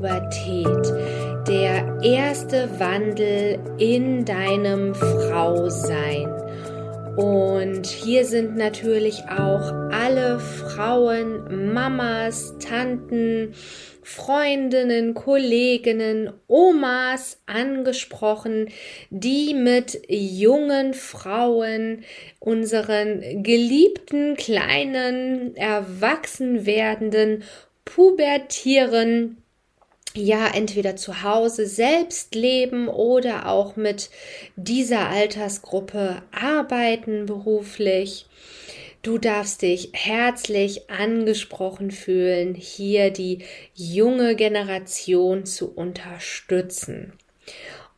Pubertät, der erste Wandel in deinem Frausein. Und hier sind natürlich auch alle Frauen, Mamas, Tanten, Freundinnen, Kolleginnen, Omas angesprochen, die mit jungen Frauen, unseren geliebten kleinen, erwachsen werdenden, pubertieren, ja, entweder zu Hause selbst leben oder auch mit dieser Altersgruppe arbeiten beruflich. Du darfst dich herzlich angesprochen fühlen, hier die junge Generation zu unterstützen.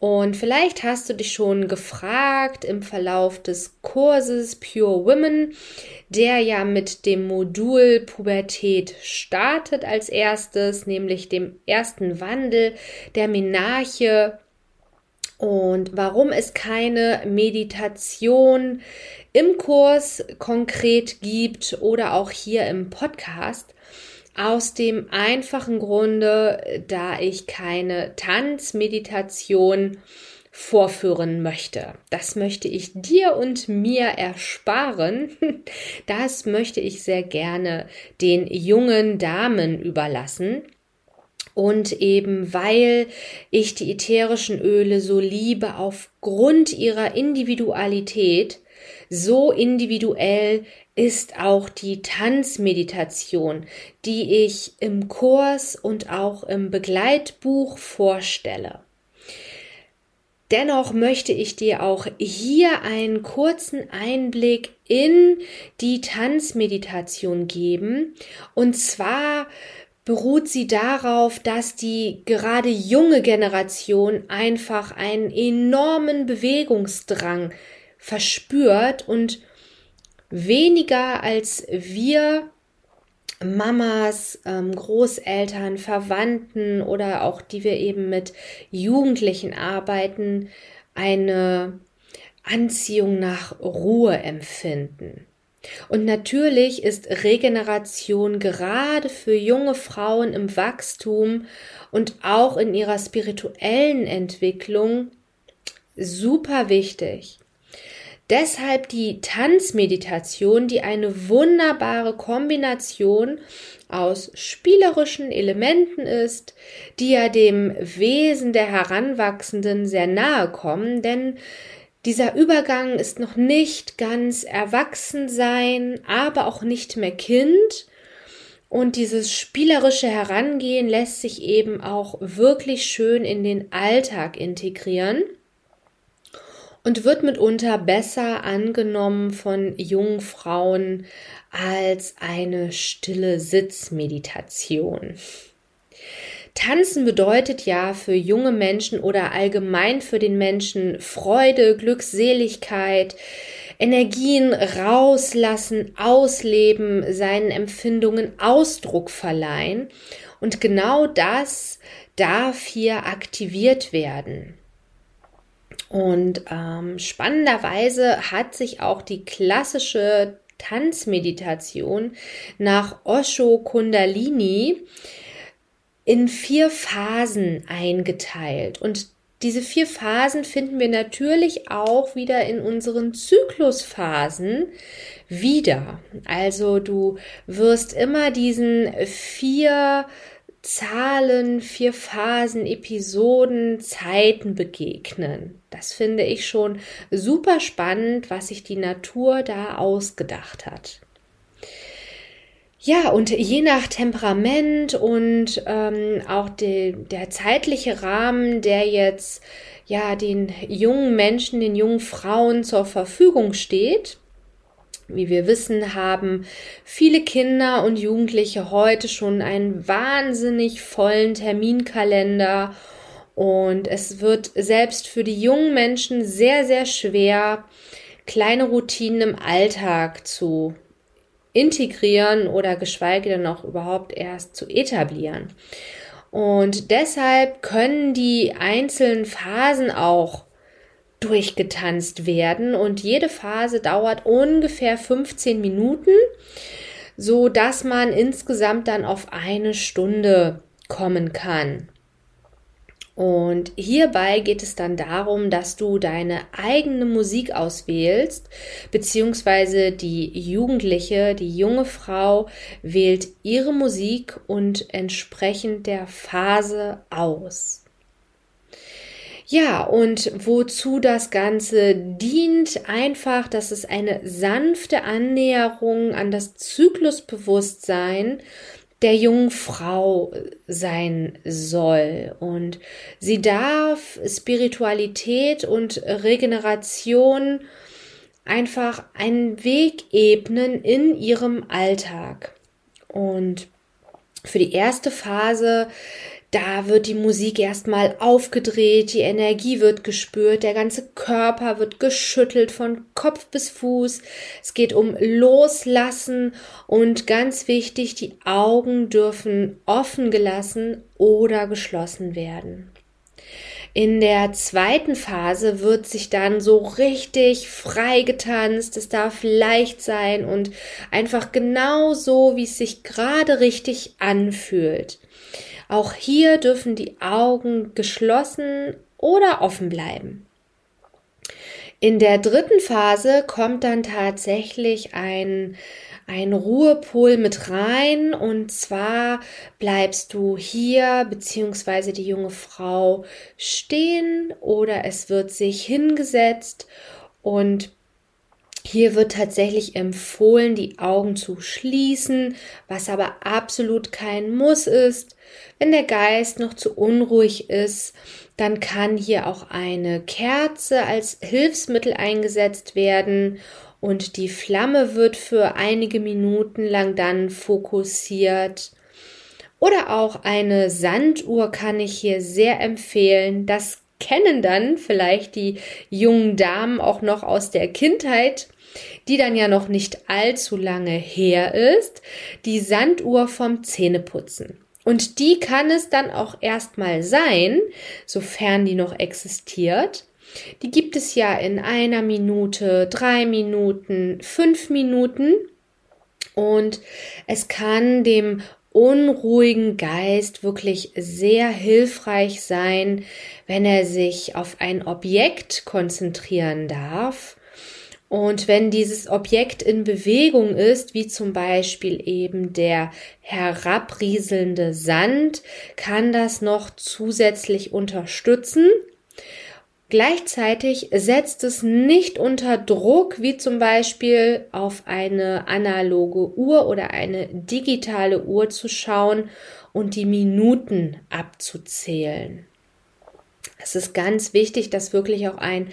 Und vielleicht hast du dich schon gefragt im Verlauf des Kurses Pure Women, der ja mit dem Modul Pubertät startet als erstes, nämlich dem ersten Wandel der Menarche und warum es keine Meditation im Kurs konkret gibt oder auch hier im Podcast. Aus dem einfachen Grunde, da ich keine Tanzmeditation vorführen möchte. Das möchte ich dir und mir ersparen. Das möchte ich sehr gerne den jungen Damen überlassen. Und eben weil ich die ätherischen Öle so liebe aufgrund ihrer Individualität, so individuell ist auch die Tanzmeditation, die ich im Kurs und auch im Begleitbuch vorstelle. Dennoch möchte ich dir auch hier einen kurzen Einblick in die Tanzmeditation geben. Und zwar beruht sie darauf, dass die gerade junge Generation einfach einen enormen Bewegungsdrang verspürt und weniger als wir Mamas, ähm, Großeltern, Verwandten oder auch die wir eben mit Jugendlichen arbeiten, eine Anziehung nach Ruhe empfinden. Und natürlich ist Regeneration gerade für junge Frauen im Wachstum und auch in ihrer spirituellen Entwicklung super wichtig. Deshalb die Tanzmeditation, die eine wunderbare Kombination aus spielerischen Elementen ist, die ja dem Wesen der Heranwachsenden sehr nahe kommen, denn dieser Übergang ist noch nicht ganz erwachsen sein, aber auch nicht mehr Kind. Und dieses spielerische Herangehen lässt sich eben auch wirklich schön in den Alltag integrieren und wird mitunter besser angenommen von jungen Frauen als eine stille Sitzmeditation. Tanzen bedeutet ja für junge Menschen oder allgemein für den Menschen Freude, Glückseligkeit, Energien rauslassen, ausleben, seinen Empfindungen Ausdruck verleihen. Und genau das darf hier aktiviert werden. Und ähm, spannenderweise hat sich auch die klassische Tanzmeditation nach Osho Kundalini in vier Phasen eingeteilt. Und diese vier Phasen finden wir natürlich auch wieder in unseren Zyklusphasen wieder. Also du wirst immer diesen vier Zahlen, vier Phasen, Episoden, Zeiten begegnen. Das finde ich schon super spannend, was sich die Natur da ausgedacht hat. Ja, und je nach Temperament und ähm, auch de, der zeitliche Rahmen, der jetzt ja den jungen Menschen, den jungen Frauen zur Verfügung steht, wie wir wissen, haben viele Kinder und Jugendliche heute schon einen wahnsinnig vollen Terminkalender und es wird selbst für die jungen Menschen sehr, sehr schwer, kleine Routinen im Alltag zu integrieren oder geschweige denn auch überhaupt erst zu etablieren. Und deshalb können die einzelnen Phasen auch durchgetanzt werden und jede Phase dauert ungefähr 15 Minuten, so dass man insgesamt dann auf eine Stunde kommen kann. Und hierbei geht es dann darum, dass du deine eigene Musik auswählst, beziehungsweise die Jugendliche, die junge Frau wählt ihre Musik und entsprechend der Phase aus. Ja, und wozu das Ganze dient, einfach, dass es eine sanfte Annäherung an das Zyklusbewusstsein der jungen Frau sein soll. Und sie darf Spiritualität und Regeneration einfach einen Weg ebnen in ihrem Alltag. Und für die erste Phase da wird die Musik erstmal aufgedreht, die Energie wird gespürt, der ganze Körper wird geschüttelt von Kopf bis Fuß. Es geht um Loslassen und ganz wichtig, die Augen dürfen offen gelassen oder geschlossen werden. In der zweiten Phase wird sich dann so richtig frei getanzt. Es darf leicht sein und einfach genau so, wie es sich gerade richtig anfühlt. Auch hier dürfen die Augen geschlossen oder offen bleiben. In der dritten Phase kommt dann tatsächlich ein, ein Ruhepol mit rein und zwar bleibst du hier beziehungsweise die junge Frau stehen oder es wird sich hingesetzt und hier wird tatsächlich empfohlen, die Augen zu schließen, was aber absolut kein Muss ist. Wenn der Geist noch zu unruhig ist, dann kann hier auch eine Kerze als Hilfsmittel eingesetzt werden und die Flamme wird für einige Minuten lang dann fokussiert. Oder auch eine Sanduhr kann ich hier sehr empfehlen. Das kennen dann vielleicht die jungen Damen auch noch aus der Kindheit, die dann ja noch nicht allzu lange her ist, die Sanduhr vom Zähneputzen. Und die kann es dann auch erstmal sein, sofern die noch existiert. Die gibt es ja in einer Minute, drei Minuten, fünf Minuten. Und es kann dem unruhigen Geist wirklich sehr hilfreich sein, wenn er sich auf ein Objekt konzentrieren darf. Und wenn dieses Objekt in Bewegung ist, wie zum Beispiel eben der herabrieselnde Sand, kann das noch zusätzlich unterstützen. Gleichzeitig setzt es nicht unter Druck, wie zum Beispiel auf eine analoge Uhr oder eine digitale Uhr zu schauen und die Minuten abzuzählen. Es ist ganz wichtig, dass wirklich auch ein,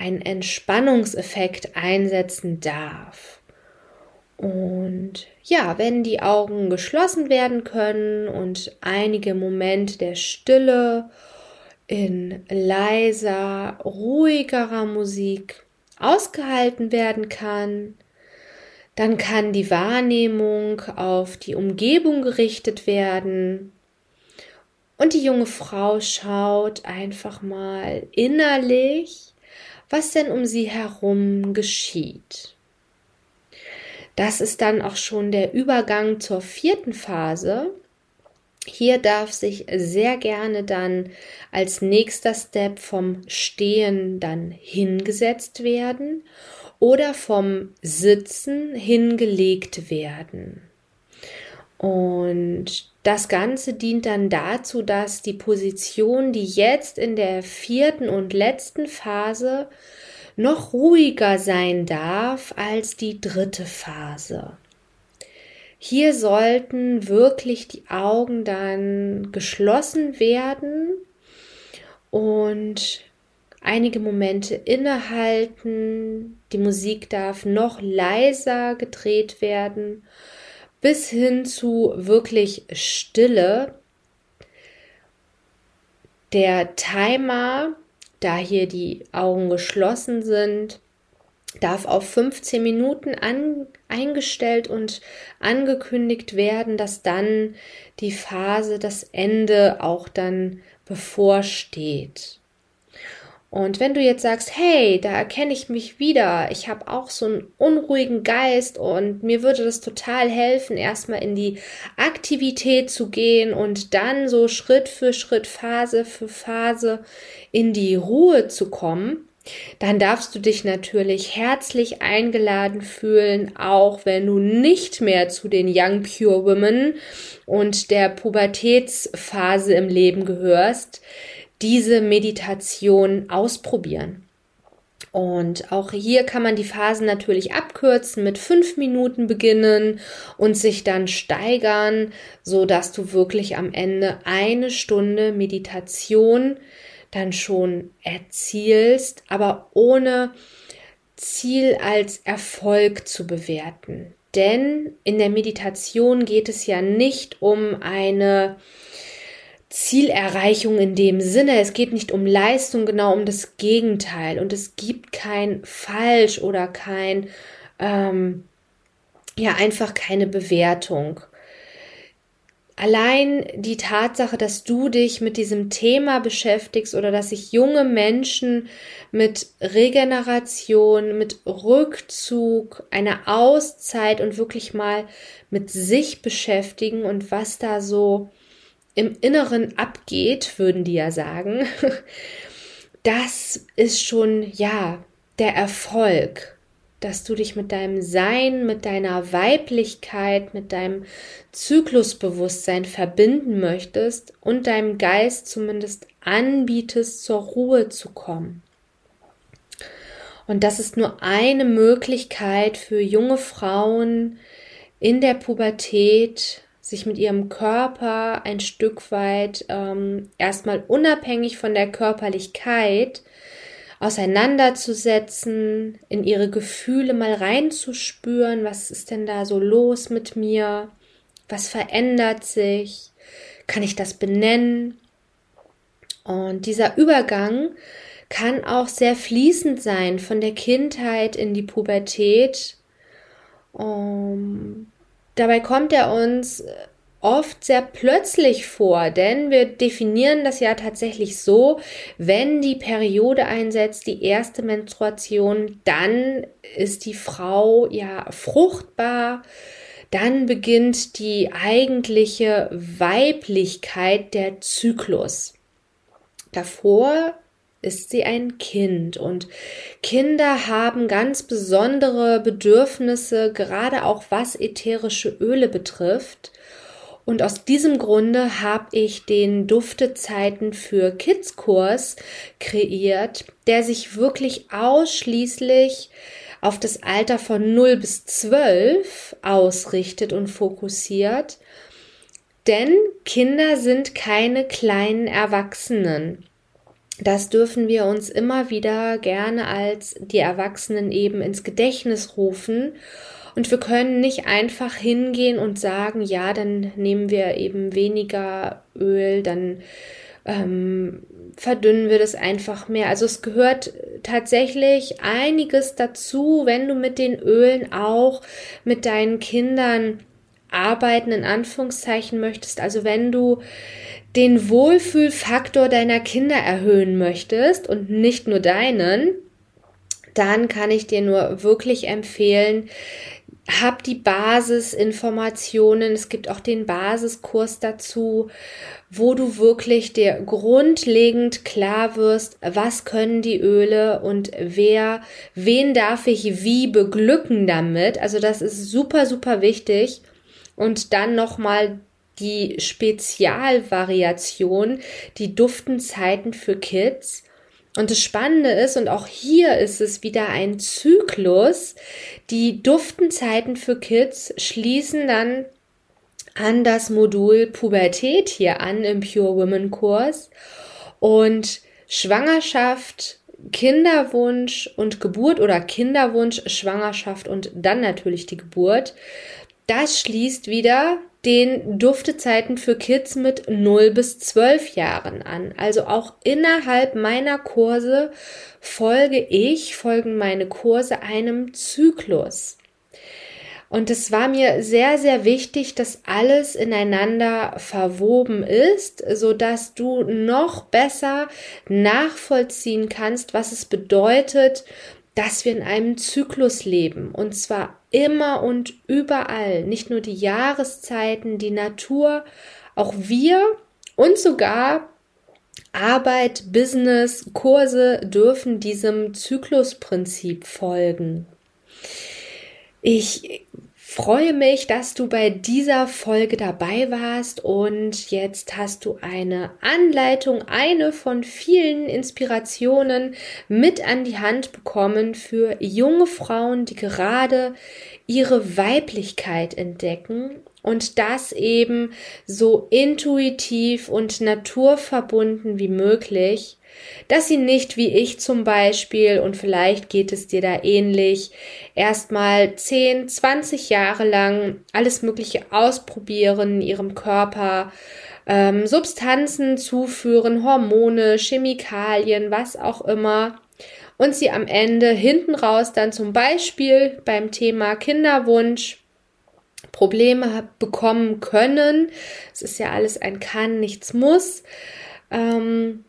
ein Entspannungseffekt einsetzen darf. Und ja, wenn die Augen geschlossen werden können und einige Momente der Stille in leiser, ruhigerer Musik ausgehalten werden kann, dann kann die Wahrnehmung auf die Umgebung gerichtet werden und die junge Frau schaut einfach mal innerlich, was denn um sie herum geschieht. Das ist dann auch schon der Übergang zur vierten Phase, hier darf sich sehr gerne dann als nächster Step vom Stehen dann hingesetzt werden oder vom Sitzen hingelegt werden. Und das Ganze dient dann dazu, dass die Position, die jetzt in der vierten und letzten Phase noch ruhiger sein darf als die dritte Phase. Hier sollten wirklich die Augen dann geschlossen werden und einige Momente innehalten. Die Musik darf noch leiser gedreht werden, bis hin zu wirklich Stille. Der Timer, da hier die Augen geschlossen sind, darf auf 15 Minuten an, eingestellt und angekündigt werden, dass dann die Phase, das Ende auch dann bevorsteht. Und wenn du jetzt sagst, hey, da erkenne ich mich wieder, ich habe auch so einen unruhigen Geist und mir würde das total helfen, erstmal in die Aktivität zu gehen und dann so Schritt für Schritt, Phase für Phase in die Ruhe zu kommen, dann darfst du dich natürlich herzlich eingeladen fühlen, auch wenn du nicht mehr zu den Young Pure Women und der Pubertätsphase im Leben gehörst, diese Meditation ausprobieren. Und auch hier kann man die Phasen natürlich abkürzen, mit fünf Minuten beginnen und sich dann steigern, so dass du wirklich am Ende eine Stunde Meditation dann schon erzielst, aber ohne Ziel als Erfolg zu bewerten. Denn in der Meditation geht es ja nicht um eine Zielerreichung in dem Sinne. Es geht nicht um Leistung, genau um das Gegenteil. Und es gibt kein Falsch oder kein, ähm, ja, einfach keine Bewertung. Allein die Tatsache, dass du dich mit diesem Thema beschäftigst oder dass sich junge Menschen mit Regeneration, mit Rückzug, einer Auszeit und wirklich mal mit sich beschäftigen und was da so im Inneren abgeht, würden die ja sagen, das ist schon, ja, der Erfolg dass du dich mit deinem Sein, mit deiner Weiblichkeit, mit deinem Zyklusbewusstsein verbinden möchtest und deinem Geist zumindest anbietest, zur Ruhe zu kommen. Und das ist nur eine Möglichkeit für junge Frauen in der Pubertät, sich mit ihrem Körper ein Stück weit ähm, erstmal unabhängig von der Körperlichkeit auseinanderzusetzen, in ihre Gefühle mal reinzuspüren, was ist denn da so los mit mir, was verändert sich, kann ich das benennen? Und dieser Übergang kann auch sehr fließend sein von der Kindheit in die Pubertät. Um, dabei kommt er uns oft sehr plötzlich vor, denn wir definieren das ja tatsächlich so, wenn die Periode einsetzt, die erste Menstruation, dann ist die Frau ja fruchtbar, dann beginnt die eigentliche Weiblichkeit der Zyklus. Davor ist sie ein Kind und Kinder haben ganz besondere Bedürfnisse, gerade auch was ätherische Öle betrifft. Und aus diesem Grunde habe ich den Duftezeiten für Kids Kurs kreiert, der sich wirklich ausschließlich auf das Alter von 0 bis 12 ausrichtet und fokussiert. Denn Kinder sind keine kleinen Erwachsenen. Das dürfen wir uns immer wieder gerne als die Erwachsenen eben ins Gedächtnis rufen und wir können nicht einfach hingehen und sagen, ja, dann nehmen wir eben weniger Öl, dann ähm, verdünnen wir das einfach mehr. Also es gehört tatsächlich einiges dazu, wenn du mit den Ölen auch mit deinen Kindern arbeiten, in Anführungszeichen möchtest. Also wenn du den Wohlfühlfaktor deiner Kinder erhöhen möchtest und nicht nur deinen, dann kann ich dir nur wirklich empfehlen, hab die Basisinformationen. Es gibt auch den Basiskurs dazu, wo du wirklich dir grundlegend klar wirst, was können die Öle und wer, wen darf ich wie beglücken damit. Also das ist super, super wichtig. Und dann nochmal die Spezialvariation, die Duftenzeiten für Kids. Und das Spannende ist, und auch hier ist es wieder ein Zyklus, die Duftenzeiten für Kids schließen dann an das Modul Pubertät hier an im Pure Women Kurs und Schwangerschaft, Kinderwunsch und Geburt oder Kinderwunsch, Schwangerschaft und dann natürlich die Geburt. Das schließt wieder den Duftezeiten für Kids mit 0 bis 12 Jahren an. Also auch innerhalb meiner Kurse folge ich, folgen meine Kurse einem Zyklus. Und es war mir sehr, sehr wichtig, dass alles ineinander verwoben ist, so dass du noch besser nachvollziehen kannst, was es bedeutet, dass wir in einem Zyklus leben. Und zwar immer und überall. Nicht nur die Jahreszeiten, die Natur, auch wir und sogar Arbeit, Business, Kurse dürfen diesem Zyklusprinzip folgen. Ich freue mich, dass du bei dieser Folge dabei warst und jetzt hast du eine Anleitung, eine von vielen Inspirationen mit an die Hand bekommen für junge Frauen, die gerade ihre Weiblichkeit entdecken und das eben so intuitiv und naturverbunden wie möglich dass sie nicht wie ich zum Beispiel, und vielleicht geht es dir da ähnlich, erstmal 10, 20 Jahre lang alles Mögliche ausprobieren ihrem Körper, ähm, Substanzen zuführen, Hormone, Chemikalien, was auch immer, und sie am Ende hinten raus dann zum Beispiel beim Thema Kinderwunsch Probleme bekommen können. Es ist ja alles ein Kann, nichts muss. Ähm,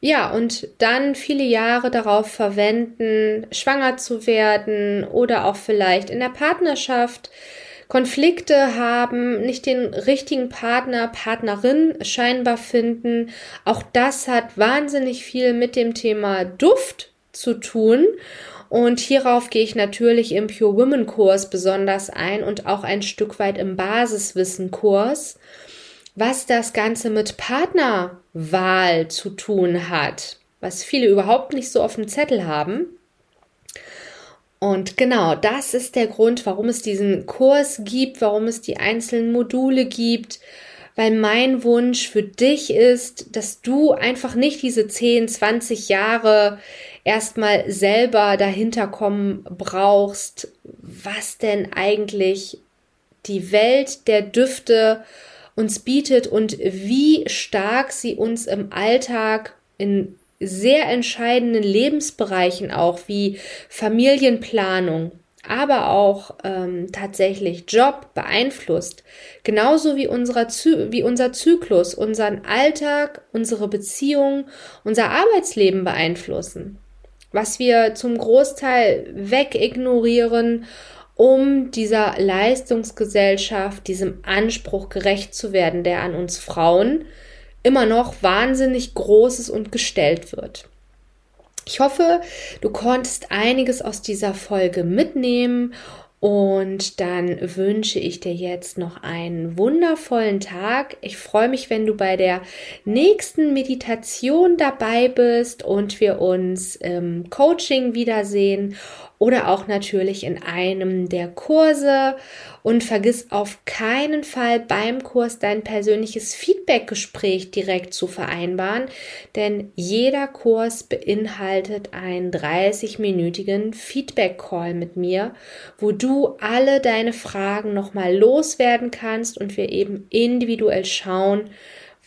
ja, und dann viele Jahre darauf verwenden, schwanger zu werden oder auch vielleicht in der Partnerschaft Konflikte haben, nicht den richtigen Partner, Partnerin scheinbar finden. Auch das hat wahnsinnig viel mit dem Thema Duft zu tun. Und hierauf gehe ich natürlich im Pure Women Kurs besonders ein und auch ein Stück weit im Basiswissen Kurs was das Ganze mit Partnerwahl zu tun hat, was viele überhaupt nicht so auf dem Zettel haben. Und genau, das ist der Grund, warum es diesen Kurs gibt, warum es die einzelnen Module gibt, weil mein Wunsch für dich ist, dass du einfach nicht diese 10, 20 Jahre erstmal selber dahinter kommen brauchst, was denn eigentlich die Welt der Düfte uns bietet und wie stark sie uns im Alltag in sehr entscheidenden Lebensbereichen auch wie Familienplanung, aber auch ähm, tatsächlich Job beeinflusst, genauso wie, unserer wie unser Zyklus, unseren Alltag, unsere Beziehung, unser Arbeitsleben beeinflussen. Was wir zum Großteil wegignorieren um dieser Leistungsgesellschaft, diesem Anspruch gerecht zu werden, der an uns Frauen immer noch wahnsinnig großes und gestellt wird. Ich hoffe, du konntest einiges aus dieser Folge mitnehmen und dann wünsche ich dir jetzt noch einen wundervollen Tag. Ich freue mich, wenn du bei der nächsten Meditation dabei bist und wir uns im Coaching wiedersehen oder auch natürlich in einem der Kurse. Und vergiss auf keinen Fall beim Kurs dein persönliches Feedbackgespräch direkt zu vereinbaren, denn jeder Kurs beinhaltet einen 30-minütigen Feedback-Call mit mir, wo du alle deine Fragen nochmal loswerden kannst und wir eben individuell schauen,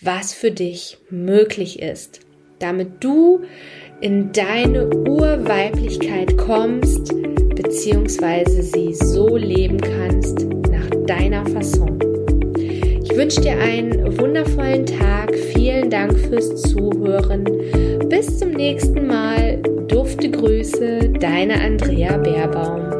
was für dich möglich ist, damit du in deine Urweiblichkeit kommst, beziehungsweise sie so leben kannst nach deiner Fasson. Ich wünsche dir einen wundervollen Tag. Vielen Dank fürs Zuhören. Bis zum nächsten Mal. Dufte Grüße, deine Andrea Baerbaum.